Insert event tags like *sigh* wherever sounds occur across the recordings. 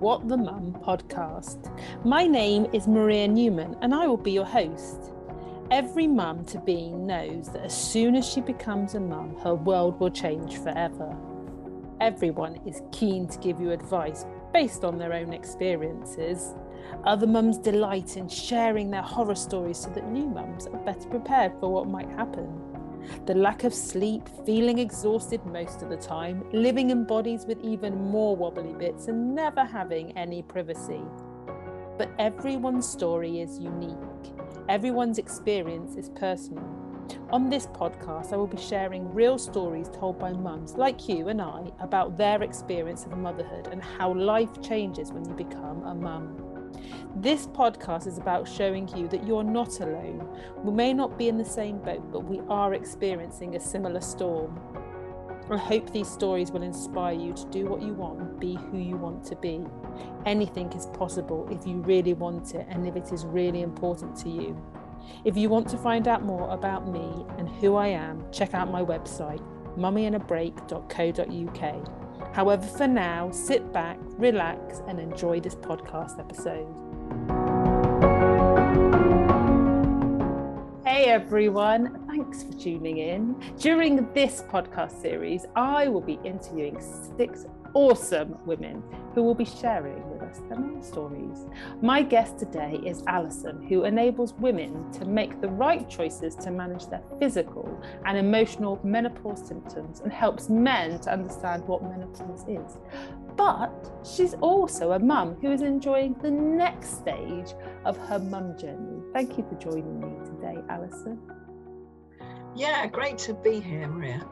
What the Mum podcast. My name is Maria Newman and I will be your host. Every mum to be knows that as soon as she becomes a mum, her world will change forever. Everyone is keen to give you advice based on their own experiences. Other mums delight in sharing their horror stories so that new mums are better prepared for what might happen. The lack of sleep, feeling exhausted most of the time, living in bodies with even more wobbly bits, and never having any privacy. But everyone's story is unique. Everyone's experience is personal. On this podcast, I will be sharing real stories told by mums like you and I about their experience of motherhood and how life changes when you become a mum. This podcast is about showing you that you're not alone. We may not be in the same boat, but we are experiencing a similar storm. I hope these stories will inspire you to do what you want, and be who you want to be. Anything is possible if you really want it and if it is really important to you. If you want to find out more about me and who I am, check out my website, mummyinabreak.co.uk. However, for now, sit back, relax, and enjoy this podcast episode. Hey everyone, thanks for tuning in. During this podcast series, I will be interviewing six awesome women who will be sharing us their own stories. My guest today is Alison, who enables women to make the right choices to manage their physical and emotional menopause symptoms and helps men to understand what menopause is. But she's also a mum who is enjoying the next stage of her mum journey. Thank you for joining me today, Alison. Yeah, great to be here, Maria.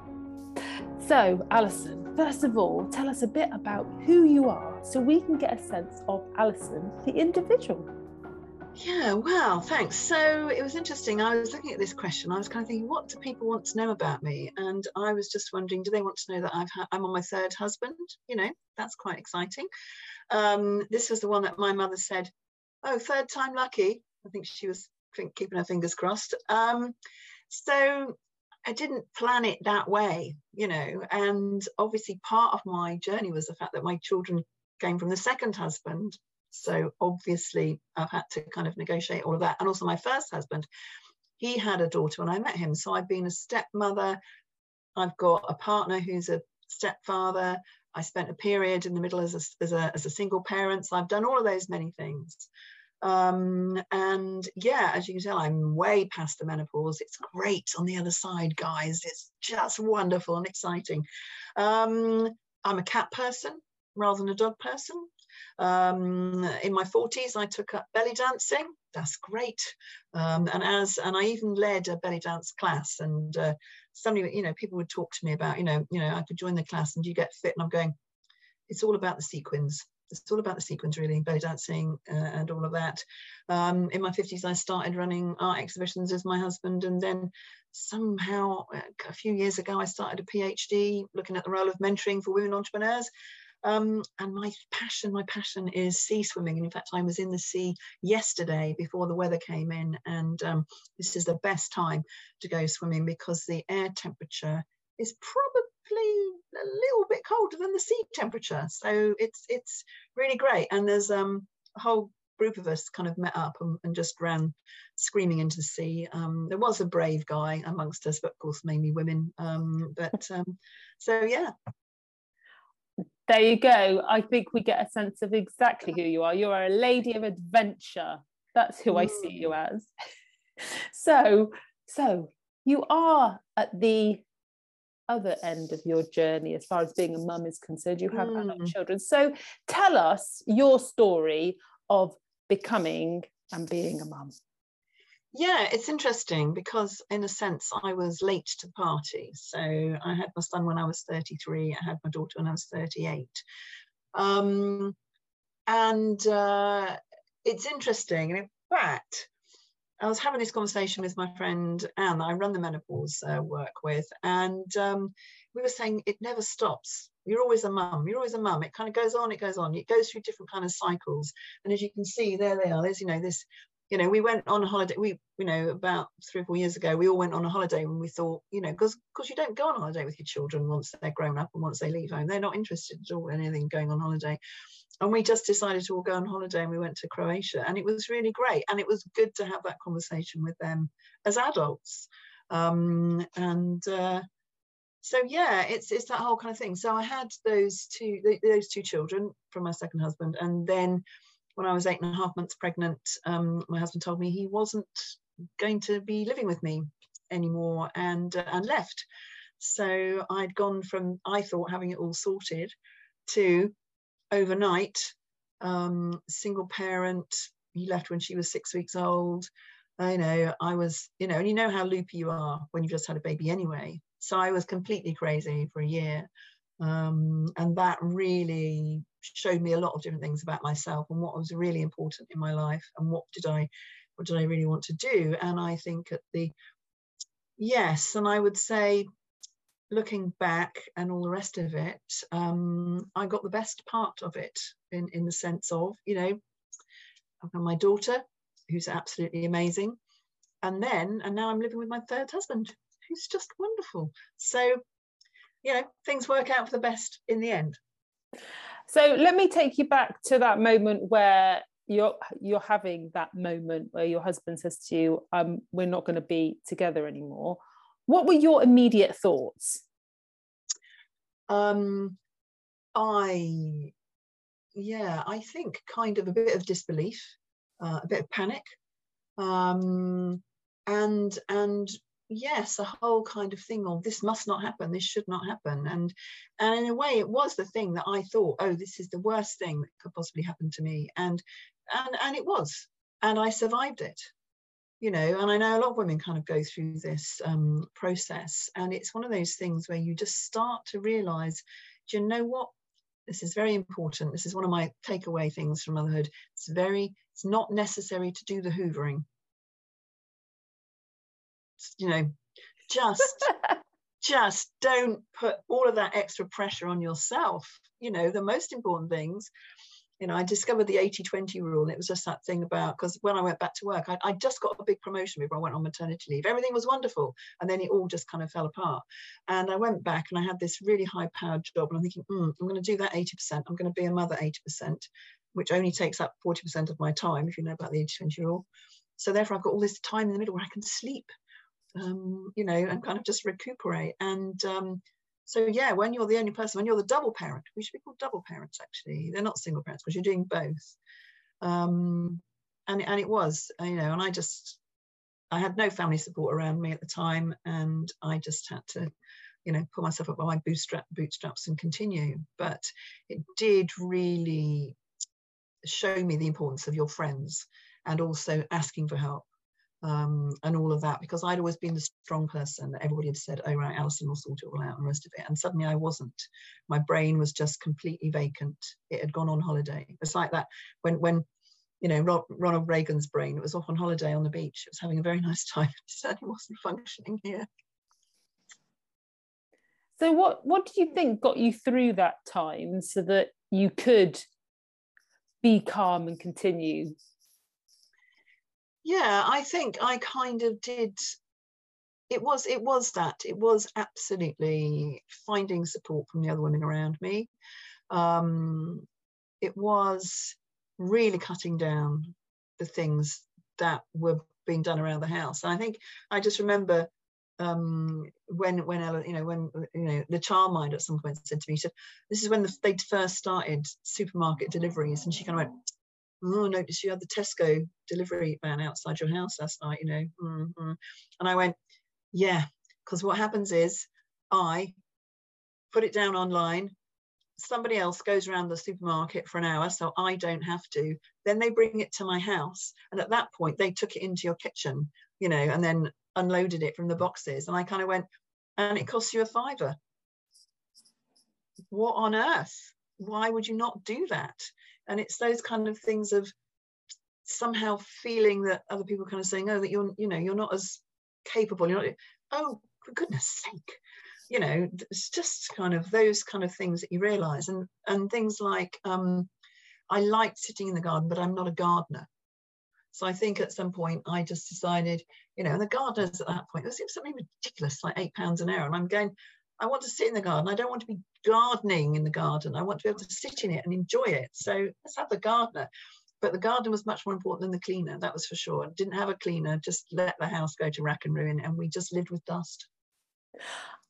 So, Alison, first of all, tell us a bit about who you are so we can get a sense of Alison, the individual. Yeah, well, thanks. So it was interesting. I was looking at this question. I was kind of thinking, what do people want to know about me? And I was just wondering, do they want to know that I've ha- I'm on my third husband? You know, that's quite exciting. Um, this was the one that my mother said, "Oh, third time lucky." I think she was keeping her fingers crossed. Um, so I didn't plan it that way, you know. And obviously, part of my journey was the fact that my children came from the second husband. So obviously, I've had to kind of negotiate all of that. And also, my first husband, he had a daughter when I met him. So I've been a stepmother. I've got a partner who's a stepfather. I spent a period in the middle as a, as a, as a single parent. So I've done all of those many things. Um, and yeah, as you can tell, I'm way past the menopause. It's great on the other side, guys. It's just wonderful and exciting. Um, I'm a cat person rather than a dog person. Um, in my 40s, I took up belly dancing. That's great. Um, and as and I even led a belly dance class. And uh, somebody, you know, people would talk to me about, you know, you know, I could join the class and you get fit. And I'm going, it's all about the sequins it's all about the sequence really belly dancing uh, and all of that. Um, in my 50s i started running art exhibitions as my husband and then somehow uh, a few years ago i started a phd looking at the role of mentoring for women entrepreneurs. Um, and my passion my passion is sea swimming. And in fact i was in the sea yesterday before the weather came in and um, this is the best time to go swimming because the air temperature is probably a little bit colder than the sea temperature. So it's it's really great. And there's um, a whole group of us kind of met up and, and just ran screaming into the sea. Um, there was a brave guy amongst us, but of course mainly women. Um, but um, so yeah. There you go. I think we get a sense of exactly who you are. You are a lady of adventure. That's who I see you mm. as. *laughs* so, so you are at the other end of your journey as far as being a mum is concerned. You have mm. adult children. So tell us your story of becoming and being a mum. Yeah, it's interesting because, in a sense, I was late to the party. So I had my son when I was 33, I had my daughter when I was 38. Um, and uh, it's interesting. And in fact, I was having this conversation with my friend Anne, I run the menopause uh, work with, and um, we were saying it never stops. You're always a mum. You're always a mum. It kind of goes on. It goes on. It goes through different kind of cycles. And as you can see, there they are. There's you know this you know, we went on a holiday. We, you know, about three or four years ago, we all went on a holiday when we thought, you know, because because you don't go on holiday with your children once they're grown up and once they leave home, they're not interested at all in anything going on holiday. And we just decided to all go on holiday and we went to Croatia, and it was really great. And it was good to have that conversation with them as adults. Um, and uh, so yeah, it's it's that whole kind of thing. So I had those two those two children from my second husband, and then when I was eight and a half months pregnant, um, my husband told me he wasn't going to be living with me anymore, and uh, and left. So I'd gone from I thought having it all sorted to overnight um, single parent. He left when she was six weeks old. I know I was, you know, and you know how loopy you are when you've just had a baby anyway. So I was completely crazy for a year. Um, and that really showed me a lot of different things about myself and what was really important in my life and what did I what did I really want to do. And I think at the yes, and I would say looking back and all the rest of it, um, I got the best part of it in, in the sense of, you know, I've got my daughter, who's absolutely amazing. And then, and now I'm living with my third husband, who's just wonderful. So, you know, things work out for the best in the end. So let me take you back to that moment where you're you're having that moment where your husband says to you, um, we're not going to be together anymore. What were your immediate thoughts? Um, I, yeah, I think kind of a bit of disbelief, uh, a bit of panic, um, and and yes a whole kind of thing of this must not happen this should not happen. And and in a way it was the thing that i thought oh this is the worst thing that could possibly happen to me. And and and it was. And i survived it. You know and i know a lot of women kind of go through this um, process. And it's one of those things where you just start to realize do you know what? This is very important. This is one of my takeaway things from motherhood. It's very it's not necessary to do the hoovering you know, just *laughs* just don't put all of that extra pressure on yourself. You know, the most important things, you know, I discovered the 80 20 rule. And it was just that thing about because when I went back to work, I, I, just got a big promotion before I went on maternity leave. Everything was wonderful. And then it all just kind of fell apart. And I went back and I had this really high powered job. And I'm thinking, mm, I'm going to do that 80%. I'm going to be a mother 80%, which only takes up 40% of my time, if you know about the 80 20 rule. So therefore, I've got all this time in the middle where I can sleep um, you know, and kind of just recuperate. And um, so, yeah, when you're the only person, when you're the double parent, we should be called double parents actually. They're not single parents because you're doing both. Um, and and it was, you know, and I just, I had no family support around me at the time, and I just had to, you know, pull myself up by my bootstrap bootstraps and continue. But it did really show me the importance of your friends and also asking for help um, and all of that because I'd always been the strong person everybody had said, oh, right, Alison will sort it all out and the rest of it. And suddenly I wasn't. My brain was just completely vacant. It had gone on holiday. It's like that when, when you know, Ronald Reagan's brain, it was off on holiday on the beach. It was having a very *laughs* nice time. It certainly wasn't functioning here. So what, what do you think got you through that time so that you could be calm and continue yeah i think i kind of did it was it was that it was absolutely finding support from the other women around me. Um, it was really cutting down the things that were being done around the house. And i think i just remember um, when when Ella, you know when you know the childminder at some point said to me, said, "This is when the, they first started supermarket deliveries," and she kind of went, oh, I noticed you had the Tesco delivery van outside your house last night, you know. Mm-hmm. And I went, yeah, because what happens is I put it down online. Somebody else goes around the supermarket for an hour, so I don't have to. Then they bring it to my house. And at that point, they took it into your kitchen, you know, and then unloaded it from the boxes. And I kind of went, and it costs you a fiver. What on earth? Why would you not do that? And it's those kind of things of somehow feeling that other people kind of saying oh that you're you know you're not as capable you're not oh for goodness sake. You know it's just kind of those kind of things that you realize. And and things like um i like sitting in the garden but i'm not a gardener. So I think at some point I just decided, you know, and the gardeners at that point, it was something ridiculous, like eight pounds an hour. And I'm going, I want to sit in the garden. I don't want to be gardening in the garden. I want to be able to sit in it and enjoy it. So let's have the gardener. But the garden was much more important than the cleaner, that was for sure. Didn't have a cleaner, just let the house go to rack and ruin, and we just lived with dust.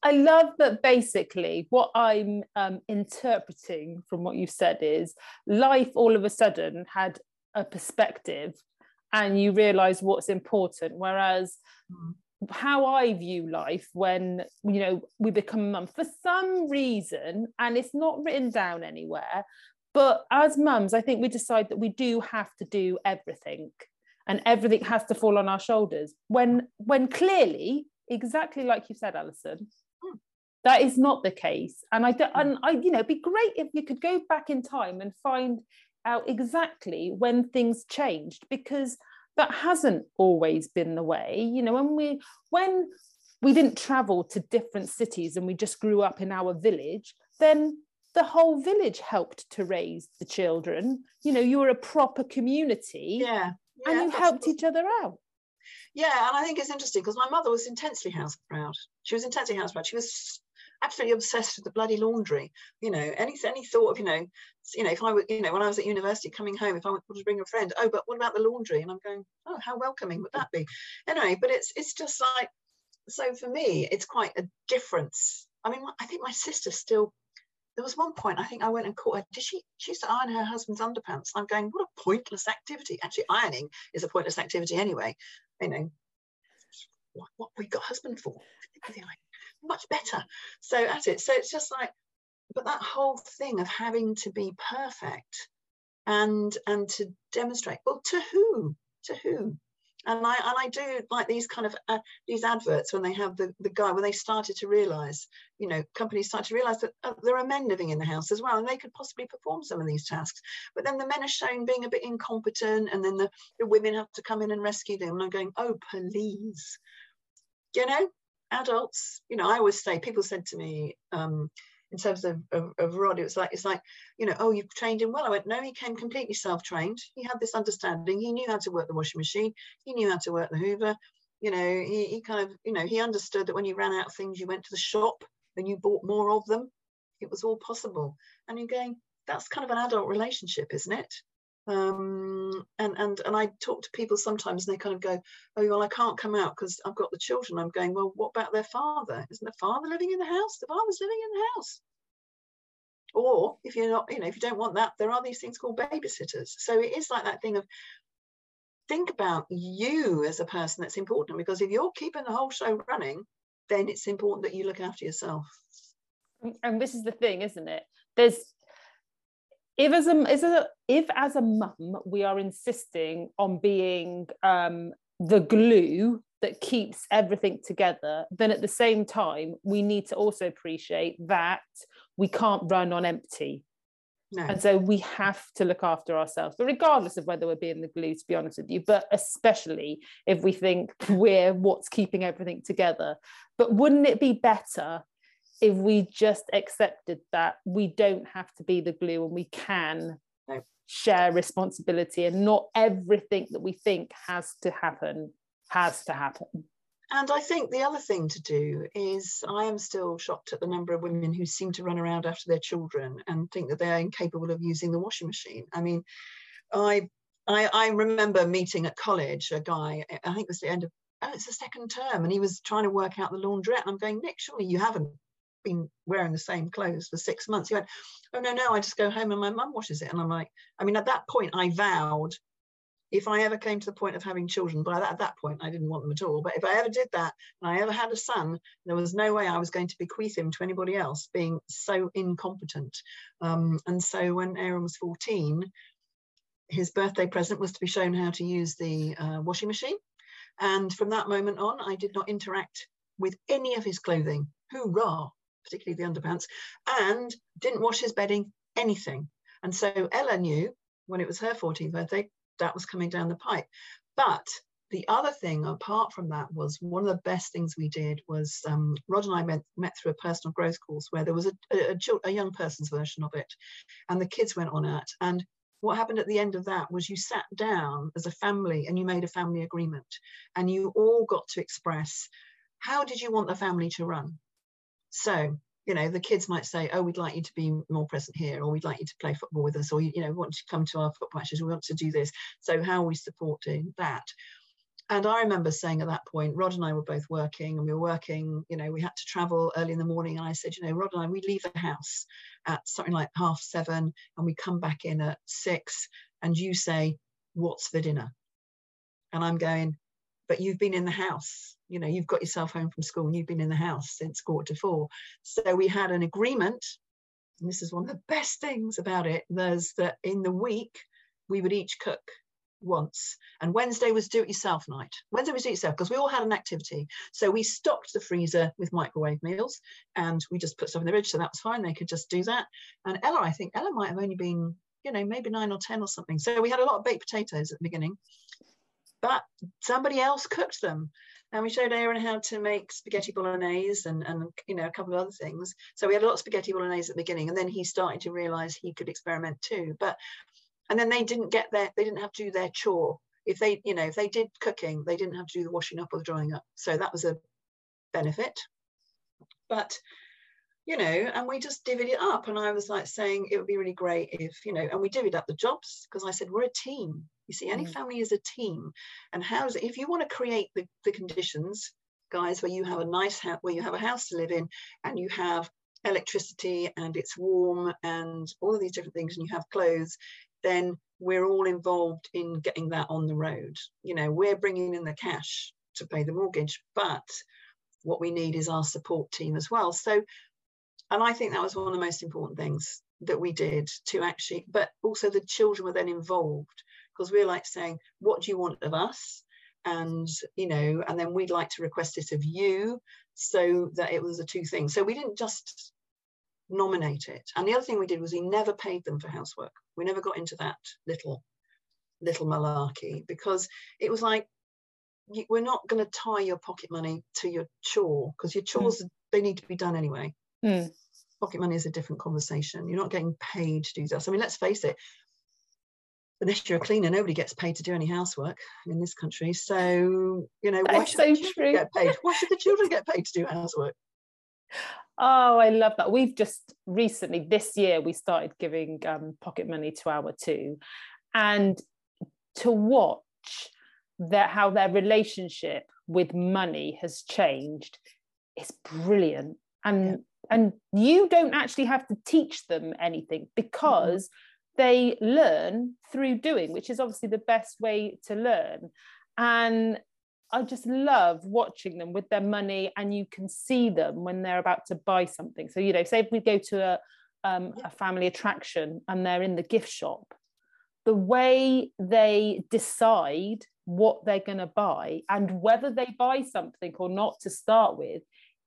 I love that basically what I'm um, interpreting from what you've said is life all of a sudden had a perspective and you realize what's important. Whereas mm. How I view life when, you know, we become a mum for some reason, and it's not written down anywhere, but as mums, I think we decide that we do have to do everything and everything has to fall on our shoulders when when clearly exactly like you said alison hmm. that is not the case and i hmm. and i you know it'd be great if you could go back in time and find out exactly when things changed because that hasn't always been the way you know when we when we didn't travel to different cities and we just grew up in our village then the whole village helped to raise the children. You know you were a proper community yeah, yeah and you helped each other out. Yeah and i think it's interesting because my mother was intensely house proud she was intensely house proud she was absolutely obsessed with the bloody laundry. You know, any any thought of you know, you know, if I were you know when I was at university coming home, if I wanted to bring a friend, oh, but what about the laundry? And I'm going, oh, how welcoming would that be? Anyway, but it's it's just like so for me, it's quite a difference. I mean, I think my sister still. There was one point I think I went and caught her. Did she? She used to iron her husband's underpants. I'm going, what a pointless activity. Actually, ironing is a pointless activity anyway. You know, what, what we got husband for? Much better. So at it. So it's just like, but that whole thing of having to be perfect and and to demonstrate, well, to who? To who? And I and I do like these kind of uh, these adverts when they have the, the guy when they started to realize, you know, companies start to realize that uh, there are men living in the house as well, and they could possibly perform some of these tasks. But then the men are shown being a bit incompetent, and then the, the women have to come in and rescue them. And I'm going, oh please, you know, adults, you know, I always say, people said to me, um, in terms of, of, of, Rod, it was like, it's like, you know, oh, you've trained him well. I went, no, he came completely self-trained. He had this understanding. He knew how to work the washing machine. He knew how to work the Hoover. You know, he, he kind of, you know, he understood that when you ran out of things, you went to the shop and you bought more of them. It was all possible. And you're going, that's kind of an adult relationship, isn't it? Um, and and and I talk to people sometimes and they kind of go, oh well, I can't come out because I've got the children. I'm going, well, what about their father? Isn't the father living in the house? The father's living in the house. Or if you're not, you know, if you don't want that, there are these things called babysitters. So it is like that thing of think about you as a person that's important because if you're keeping the whole show running, then it's important that you look after yourself. And this is the thing, isn't it? There's if as a, as a if as a mum we are insisting on being um, the glue that keeps everything together then at the same time we need to also appreciate that we can't run on empty no. And so we have to look after ourselves, but regardless of whether we're being the glue, to be honest with you, but especially if we think we're what's keeping everything together. But wouldn't it be better if we just accepted that we don't have to be the glue and we can no. share responsibility and not everything that we think has to happen has to happen and I think the other thing to do is I am still shocked at the number of women who seem to run around after their children and think that they are incapable of using the washing machine. I mean, I I, I remember meeting at college a guy, I think it was the end of oh, it's the second term, and he was trying to work out the laundrette. And I'm going, Nick, surely you haven't been wearing the same clothes for six months. He went, Oh, no, no, I just go home and my mum washes it. And I'm like, I mean, at that point, I vowed if I ever came to the point of having children, but at that point, I didn't want them at all. But if I ever did that and I ever had a son, there was no way I was going to bequeath him to anybody else being so incompetent. Um, and so when Aaron was 14, his birthday present was to be shown how to use the uh, washing machine. And from that moment on, I did not interact with any of his clothing. Hoorah! Particularly the underpants, and didn't wash his bedding, anything. And so Ella knew when it was her 14th birthday, that was coming down the pipe. But the other thing apart from that was one of the best things we did was um, Rod and I met, met through a personal growth course where there was a, a, a, young person's version of it and the kids went on it and what happened at the end of that was you sat down as a family and you made a family agreement and you all got to express how did you want the family to run so you know the kids might say oh we'd like you to be more present here or we'd like you to play football with us or you know want to come to our football matches we want to do this so how are we supporting that and I remember saying at that point, Rod and I were both working, and we were working. You know, we had to travel early in the morning, and I said, you know, Rod and I, we leave the house at something like half seven, and we come back in at six. And you say, what's for dinner? And I'm going, but you've been in the house. You know, you've got yourself home from school, and you've been in the house since quarter to four. So we had an agreement, and this is one of the best things about it. There's that in the week we would each cook once. And Wednesday was do it yourself night. Wednesday was do it yourself because we all had an activity. So we stocked the freezer with microwave meals and we just put stuff in the fridge. So that was fine. They could just do that. And Ella, I think Ella might have only been, you know, maybe nine or 10 or something. So we had a lot of baked potatoes at the beginning, but somebody else cooked them. And we showed Aaron how to make spaghetti bolognese and, and you know a couple of other things. So we had a lot of spaghetti bolognese at the beginning, and then he started to realize he could experiment too. But and then they didn't get their they didn't have to do their chore if they you know if they did cooking they didn't have to do the washing up or the drying up so that was a benefit but you know and we just divvied it up and i was like saying it would be really great if you know and we divvied up the jobs because i said we're a team you see any mm. family is a team and how's if you want to create the, the conditions guys where you have a nice house where you have a house to live in and you have electricity and it's warm and all of these different things and you have clothes then we're all involved in getting that on the road. You know, we're bringing in the cash to pay the mortgage, but what we need is our support team as well. So, and I think that was one of the most important things that we did to actually, but also the children were then involved because we're like saying, what do you want of us? And, you know, and then we'd like to request it of you so that it was the two things. So we didn't just nominate it. And the other thing we did was we never paid them for housework. We never got into that little little malarkey because it was like we're not going to tie your pocket money to your chore because your chores mm. they need to be done anyway. Mm. Pocket money is a different conversation. You're not getting paid to do this. I mean, let's face it. Unless you're a cleaner, nobody gets paid to do any housework in this country. So, you know, why should so true. get paid? Why should the children get paid to do housework? Oh, I love that. We've just recently, this year, we started giving um, pocket money to our two. And to watch that how their relationship with money has changed is brilliant. And yeah. and you don't actually have to teach them anything because mm-hmm. They learn through doing, which is obviously the best way to learn. And I just love watching them with their money, and you can see them when they're about to buy something. So, you know, say if we go to a, um, a family attraction and they're in the gift shop, the way they decide what they're going to buy and whether they buy something or not to start with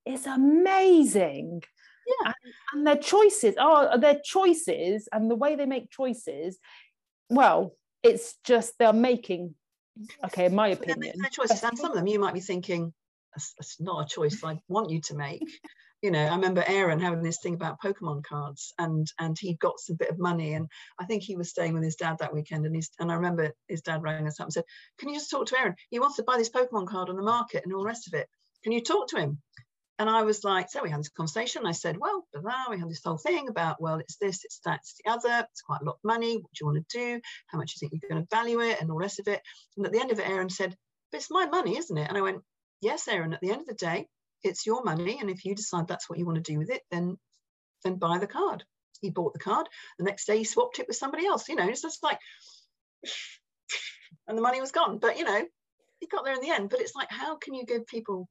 is amazing. Yeah. And, and their choices are their choices, and the way they make choices. Well, it's just they're making okay, in my opinion. choices, and some of them you might be thinking, that's, that's not a choice I want you to make. *laughs* you know, I remember Aaron having this thing about Pokemon cards, and and he got some bit of money, and I think he was staying with his dad that weekend, and he's and I remember his dad rang us up and said, "Can you just talk to Aaron? He wants to buy this Pokemon card on the market and all the rest of it. Can you talk to him?" And I was like, so we had this conversation. I said, well, blah, blah, we had this whole thing about, well, it's this, it's that, it's the other. It's quite a lot of money. What do you want to do? How much do you think you're going to value it? And all the rest of it. And at the end of it, Aaron said, but it's my money, isn't it? And I went, yes, Aaron, at the end of the day, it's your money. And if you decide that's what you want to do with it, then, then buy the card. He bought the card. The next day he swapped it with somebody else. You know, it's just like, and the money was gone. But, you know, he got there in the end. But it's like, how can you give people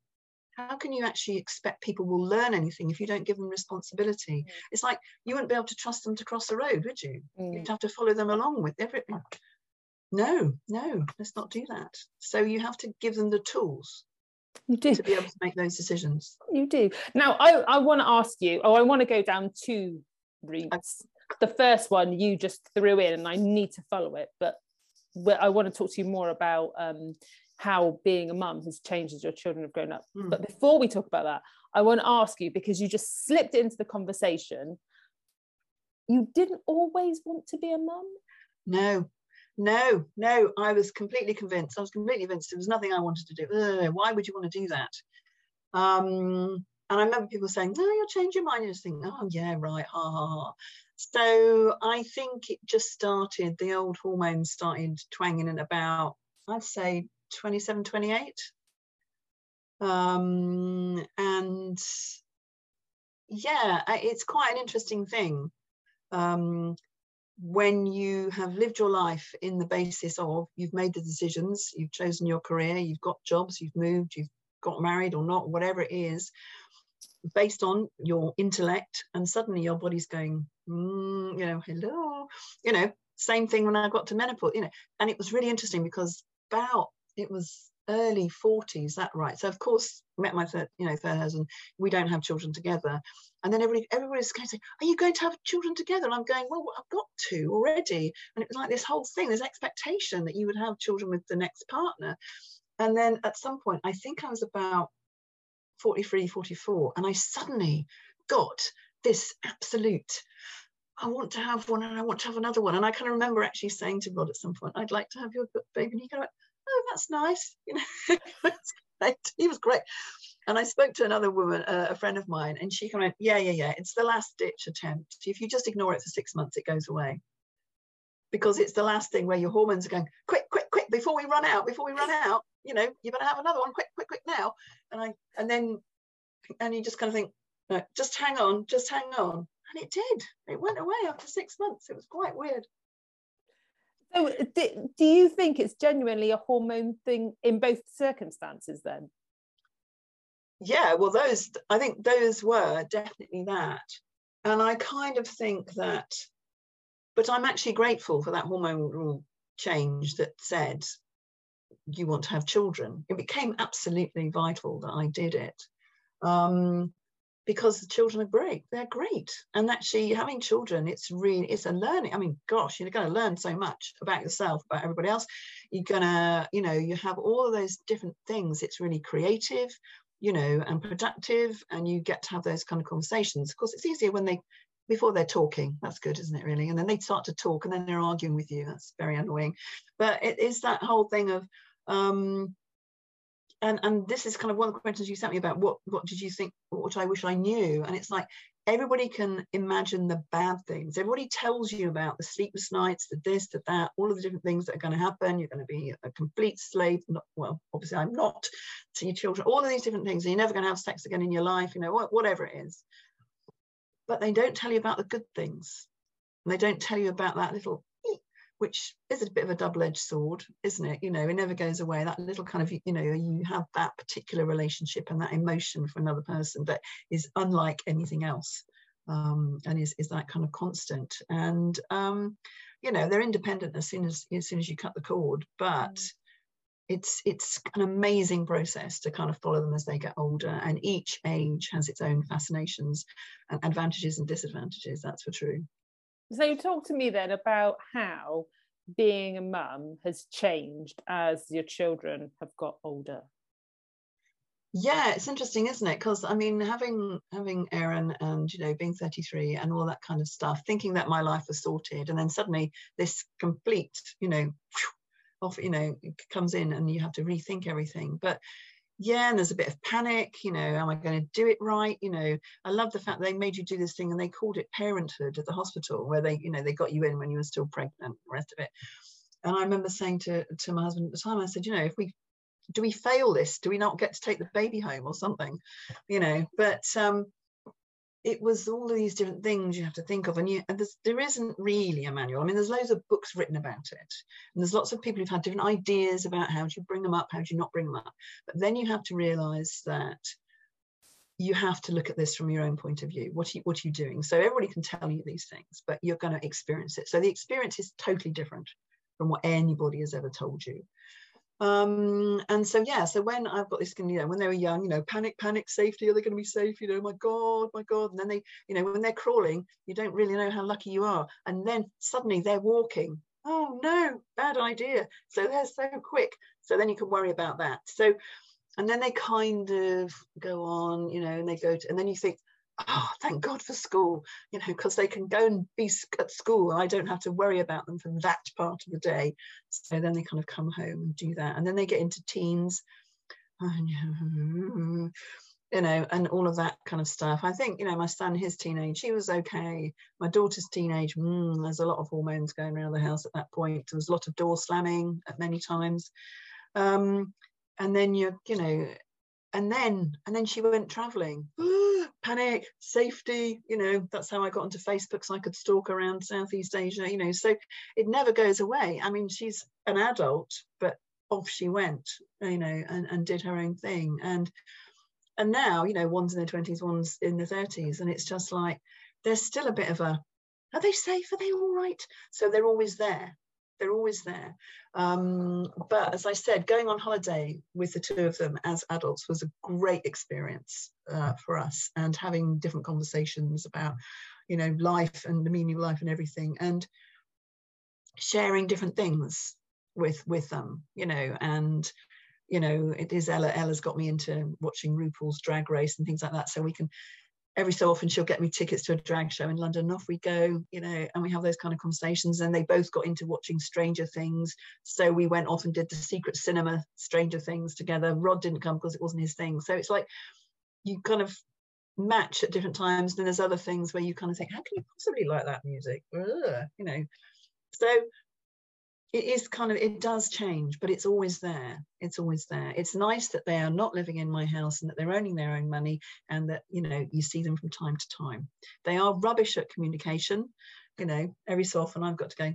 how can you actually expect people will learn anything if you don't give them responsibility? Mm. It's like you wouldn't be able to trust them to cross the road, would you? Mm. You'd have to follow them along with everything. No, no, let's not do that. So you have to give them the tools. You do to be able to make those decisions. You do. Now, I, I want to ask you, oh, I want to go down two routes. The first one you just threw in, and I need to follow it, but I want to talk to you more about um, how being a mum has changed as your children have grown up. Mm. But before we talk about that, I want to ask you because you just slipped into the conversation. You didn't always want to be a mum? no, no, no. I was completely convinced. I was completely convinced there was nothing I wanted to do. Ugh, why would you want to do that? Um, and I remember people saying, "No, you'll change your mind." You just think, "Oh yeah, right, ha ha ha." So I think it just started. The old hormones started twanging in about, I'd say, 27, 28. Um, and yeah, it's quite an interesting thing. Um, when you have lived your life in the basis of you've made the decisions, you've chosen your career, you've got jobs, you've moved, you've got married or not, whatever it is, based on your intellect, and suddenly your body's going, mm, you know, hello, you know, same thing when I got to menopause, you know, and it was really interesting because about it was early 40s that right so of course met my third you know third husband we don't have children together and then everybody everybody's going to say are you going to have children together and i'm going well i've got two already and it was like this whole thing this expectation that you would have children with the next partner and then at some point i think i was about 43 44 and i suddenly got this absolute I want to have one and I want to have another one. And I kind of remember actually saying to Rod at some point, I'd like to have your baby. And he oh, that's nice. *laughs* You know, he was great. And I spoke to another woman, uh, a friend of mine, and she kind of, yeah, yeah, yeah, it's the last ditch attempt. If you just ignore it for six months, it goes away. Because it's the last thing where your hormones are going, quick, quick, quick, before we run out, before we run out, you know, you better have another one, quick, quick, quick now. And I, and then, and you just kind of think, no, just hang on, just hang on. And it did. It went away after six months. It was quite weird. So, do you think it's genuinely a hormone thing in both circumstances then? Yeah, well, those, I think those were definitely that. And I kind of think that, but I'm actually grateful for that hormonal change that said you want to have children. It became absolutely vital that I did it. Um, because the children are great. They're great. And actually having children it's really it's a learning i mean gosh you're going to learn so much about yourself about everybody else. You're going to you know you have all of those different things. It's really creative you know and productive and you get to have those kind of conversations. Of course it's easier when they before they're talking. That's good isn't it really? And then they start to talk and then they're arguing with you. That's very annoying. But it is that whole thing of um and and this is kind of one of the questions you sent me about what what did you think what I wish I knew? And it's like everybody can imagine the bad things. Everybody tells you about the sleepless nights the this the that all of the different things that are going to happen. You're going to be a complete slave not, well obviously I'm not to your children. All of these different things and you're never going to have sex again in your life you know whatever it is. But they don't tell you about the good things. And they don't tell you about that little which is a bit of a double-edged sword isn't it? You know it never goes away. That little kind of you know you have that particular relationship and that emotion for another person that is unlike anything else um, and is, is that kind of constant. And um, you know they're independent as soon as as soon as you cut the cord but mm. it's it's an amazing process to kind of follow them as they get older and each age has its own fascinations and advantages and disadvantages that's for true so talk to me then about how being a mum has changed as your children have got older. Yeah, it's interesting, isn't it? Because I mean, having having Aaron and you know being 33 and all that kind of stuff, thinking that my life was sorted, and then suddenly this complete, you know, off, you know, comes in and you have to rethink everything. But yeah and there's a bit of panic you know am i going to do it right? You know i love the fact they made you do this thing and they called it parenthood at the hospital where they you know they got you in when you were still pregnant and the rest of it. And i remember saying to to my husband at the time i said you know if we do we fail this? Do we not get to take the baby home or something? You know but um it was all of these different things you have to think of and you and there isn't really a manual. I mean there's loads of books written about it and there's lots of people who've had different ideas about how do you bring them up how do you not bring them up. But then you have to realize that you have to look at this from your own point of view. What are you, what are you doing? So everybody can tell you these things but you're going to experience it. So the experience is totally different from what anybody has ever told you um and so yeah so when i've got this you know when they were young you know panic panic safety are they going to be safe? You know my god my god. And then they you know when they're crawling you don't really know how lucky you are. And then suddenly they're walking. Oh no bad idea. So they're so quick. So then you can worry about that. So and then they kind of go on you know and they go to and then you think oh, thank God for school, you know, because they can go and be at school. and I don't have to worry about them for that part of the day. So then they kind of come home and do that. And then they get into teens, you know, and all of that kind of stuff. I think, you know, my son, his teenage, he was okay. My daughter's teenage, mm, there's a lot of hormones going around the house at that point. There was a lot of door slamming at many times. Um, and then you're, you know, and then and then she went traveling. *gasps* Panic safety you know that's how i got onto facebook so i could stalk around southeast asia you know so it never goes away. I mean she's an adult but off she went you know and, and did her own thing. And and now you know one's in their 20s one's in their 30s and it's just like there's still a bit of a are they safe? Are they all right? So they're always there they're always there. Um, but as I said, going on holiday with the two of them as adults was a great experience uh, for us, and having different conversations about, you know, life and the meaning of life and everything, and sharing different things with with them, you know, and you know, it is Ella. Ella's got me into watching RuPaul's Drag Race and things like that, so we can every so often she'll get me tickets to a drag show in London. Off we go, you know, and we have those kind of conversations. And they both got into watching Stranger Things. So we went off and did the secret cinema Stranger Things together. Rod didn't come because it wasn't his thing. So it's like you kind of match at different times. Then there's other things where you kind of think, how can you possibly like that music? Ugh, you know. So it is kind of it does change but it's always there. It's always there. It's nice that they are not living in my house and that they're earning their own money and that you know you see them from time to time. They are rubbish at communication you know every so often i've got to go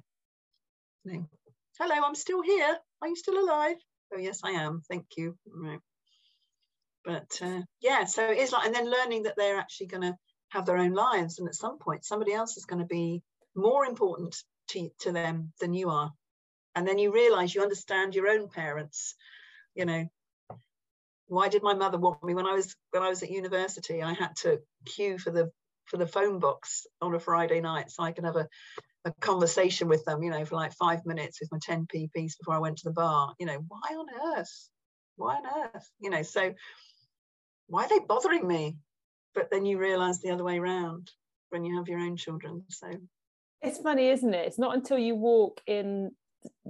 hello i'm still here. Are you still alive? Oh yes i am. Thank you. Right. But uh, yeah so it is like and then learning that they're actually going to have their own lives and at some point somebody else is going to be more important to, to them than you are and then you realize you understand your own parents. You know why did my mother want me? When i was when i was at university i had to queue for the for the phone box on a friday night so i could have a, a conversation with them you know for like five minutes with my 10p piece before i went to the bar. You know why on earth? Why on earth? You know so why are they bothering me? But then you realize the other way around when you have your own children so. It's funny isn't it? It's not until you walk in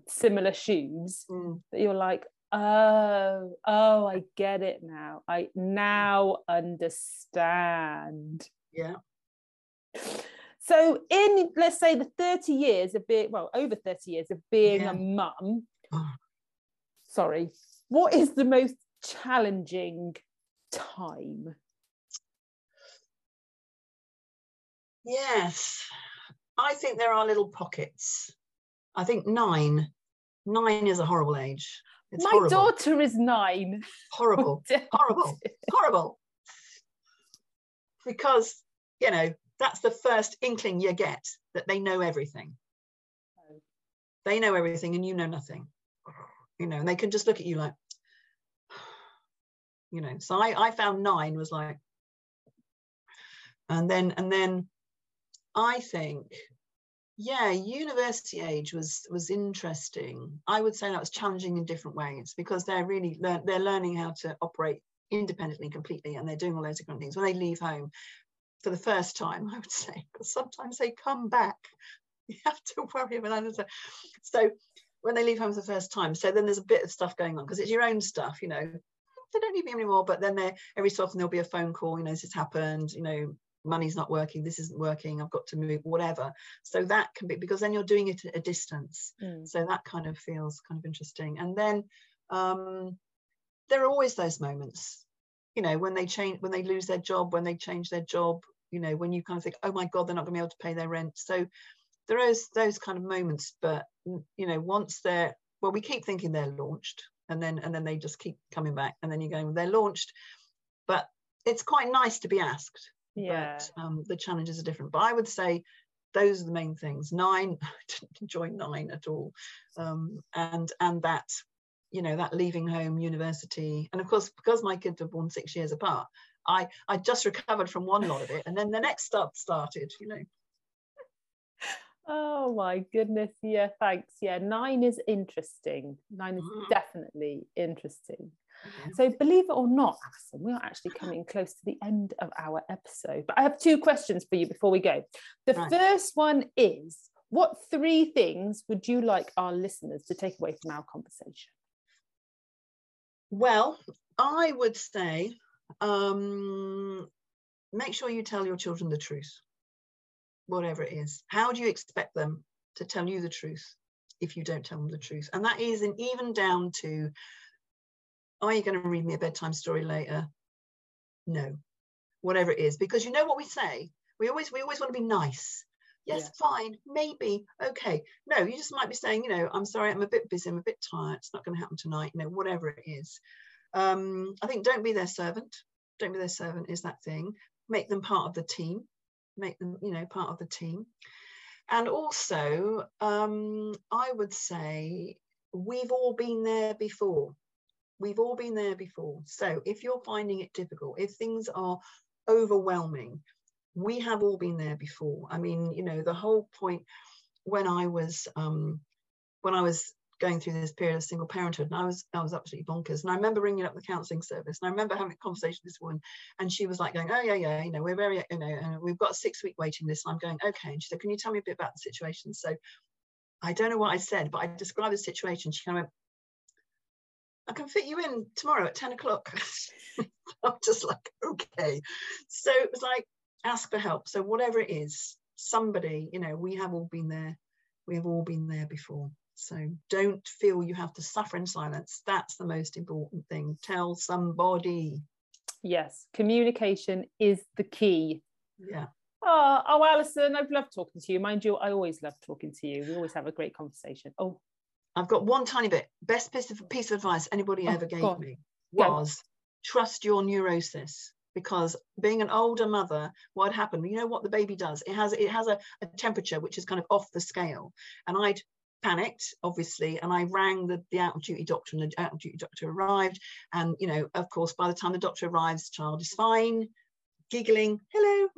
similar shoes mm. that you're like oh oh i get it now. I now understand. Yeah. So in let's say the 30 years of being well over 30 years of being yeah. a mum sorry what is the most challenging time? Yes. I think there are little pockets. I think nine. Nine is a horrible age. It's My horrible. daughter is nine. Horrible. *laughs* horrible. Horrible. Because, you know, that's the first inkling you get that they know everything. Oh. They know everything and you know nothing. You know, and they can just look at you like, *sighs* you know. So I, I found nine was like, and then and then I think yeah university age was was interesting. I would say that was challenging in different ways because they're really lear- they're learning how to operate independently completely and they're doing all those different things. When they leave home for the first time i would *laughs* say because sometimes they come back you have to *laughs* worry about that. So when they leave home for the first time so then there's a bit of stuff going on because it's your own stuff you know. They don't need me anymore but then they every so often there'll be a phone call you know this has happened you know money's not working this isn't working i've got to move whatever. So that can be because then you're doing it at a distance. Mm. so that kind of feels kind of interesting. And then um, there are always those moments you know when they change when they lose their job when they change their job you know when you kind of think oh my god they're not going to be able to pay their rent. So there is those kind of moments but you know once they're well we keep thinking they're launched and then and then they just keep coming back and then you're going they're launched. But it's quite nice to be asked yeah. but um, the challenges are different. But i would say those are the main things. Nine *laughs* I didn't enjoy nine at all. Um, and and that you know that leaving home university and of course because my kids were born six years apart i i just recovered from one lot of it and then the next stuff started you know. Oh my goodness. Yeah thanks. Yeah nine is interesting. Nine is mm. definitely interesting. So, believe it or not, Alison, we are actually coming close to the end of our episode. But I have two questions for you before we go. The right. first one is what three things would you like our listeners to take away from our conversation? Well, I would say um, make sure you tell your children the truth, whatever it is. How do you expect them to tell you the truth if you don't tell them the truth? And that is an even down to are you going to read me a bedtime story later? No, whatever it is, because you know what we say. We always we always want to be nice. Yes, fine, maybe, okay. No, you just might be saying, you know, I'm sorry, I'm a bit busy, I'm a bit tired. It's not going to happen tonight. You know, whatever it is. Um, I think don't be their servant. Don't be their servant is that thing. Make them part of the team. Make them, you know, part of the team. And also, um, I would say we've all been there before. We've all been there before. So if you're finding it difficult, if things are overwhelming, we have all been there before. I mean, you know, the whole point when I was um, when I was going through this period of single parenthood, and I was I was absolutely bonkers. And I remember ringing up the counselling service, and I remember having a conversation with this woman, and she was like going, "Oh yeah, yeah, you know, we're very, you know, and we've got a six week waiting list." And I'm going, "Okay," and she said, "Can you tell me a bit about the situation?" So I don't know what I said, but I described the situation. She kind of went, I can fit you in tomorrow at 10 o'clock. *laughs* I'm just like, okay. So it was like, ask for help. So whatever it is, somebody, you know, we have all been there. We have all been there before. So don't feel you have to suffer in silence. That's the most important thing. Tell somebody. Yes, communication is the key. Yeah. Oh, oh, Alison, I've loved talking to you. Mind you, I always love talking to you. We always have a great conversation. Oh, I've got one tiny bit. Best piece of, piece of advice anybody oh, ever gave me was go. trust your neurosis. Because being an older mother, what happened? You know what the baby does? It has it has a, a temperature which is kind of off the scale. And I'd panicked, obviously, and I rang the, the out of duty doctor, and the out of duty doctor arrived. And you know, of course, by the time the doctor arrives, the child is fine, giggling, hello,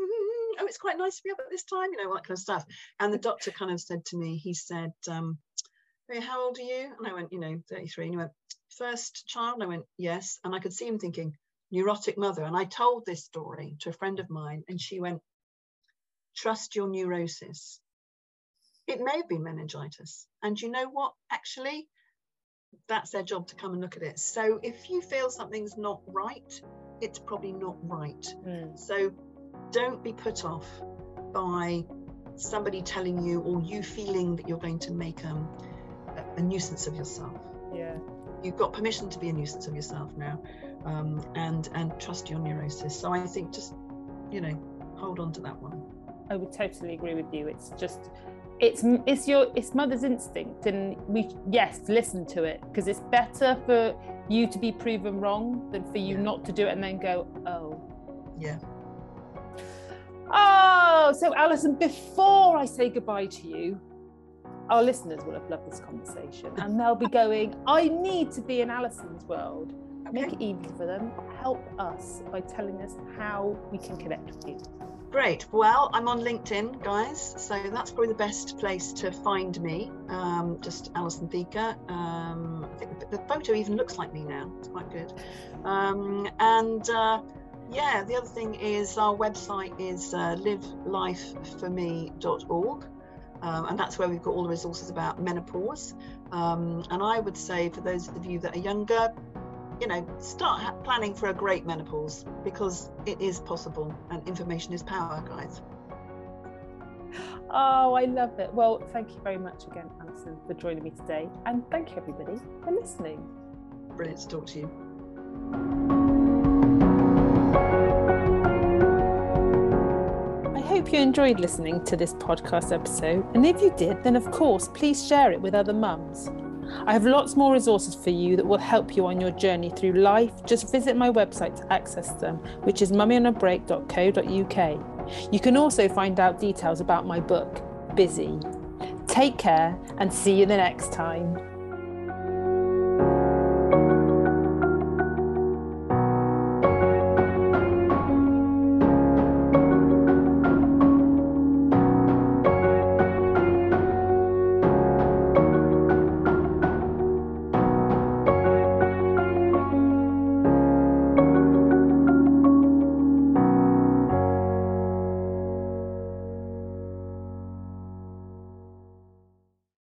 oh, it's quite nice to be up at this time, you know, all that kind of stuff. And the doctor kind of said to me, he said, um, how old are you? And I went, you know, 33. And he went, first child? And I went, yes. And I could see him thinking, neurotic mother. And I told this story to a friend of mine, and she went, trust your neurosis. It may have been meningitis. And you know what? Actually, that's their job to come and look at it. So if you feel something's not right, it's probably not right. Mm. So don't be put off by somebody telling you or you feeling that you're going to make um, a nuisance of yourself. Yeah. You've got permission to be a nuisance of yourself now, um, and and trust your neurosis. So I think just you know hold on to that one. I would totally agree with you. It's just it's it's your it's mother's instinct and we yes listen to it because it's better for you to be proven wrong than for you yeah. not to do it and then go oh yeah oh so alison before i say goodbye to you our listeners will have loved this conversation and they'll be going, I need to be in Alison's world. Okay. Make it easy for them. Help us by telling us how we can connect with you. Great. Well, I'm on LinkedIn, guys. So that's probably the best place to find me. Um, just Alison Theaker. Um, I think the, the, photo even looks like me now. It's quite good. Um, and uh, yeah, the other thing is our website is uh, livelifeforme.org. Um, and that's where we've got all the resources about menopause. Um, and I would say for those of you that are younger, you know, start planning for a great menopause because it is possible and information is power, guys. Oh, I love it. Well, thank you very much again, Alison, for joining me today. And thank you, everybody, for listening. Brilliant to talk to you. You enjoyed listening to this podcast episode, and if you did, then of course, please share it with other mums. I have lots more resources for you that will help you on your journey through life. Just visit my website to access them, which is mummyonabreak.co.uk. You can also find out details about my book, Busy. Take care and see you the next time.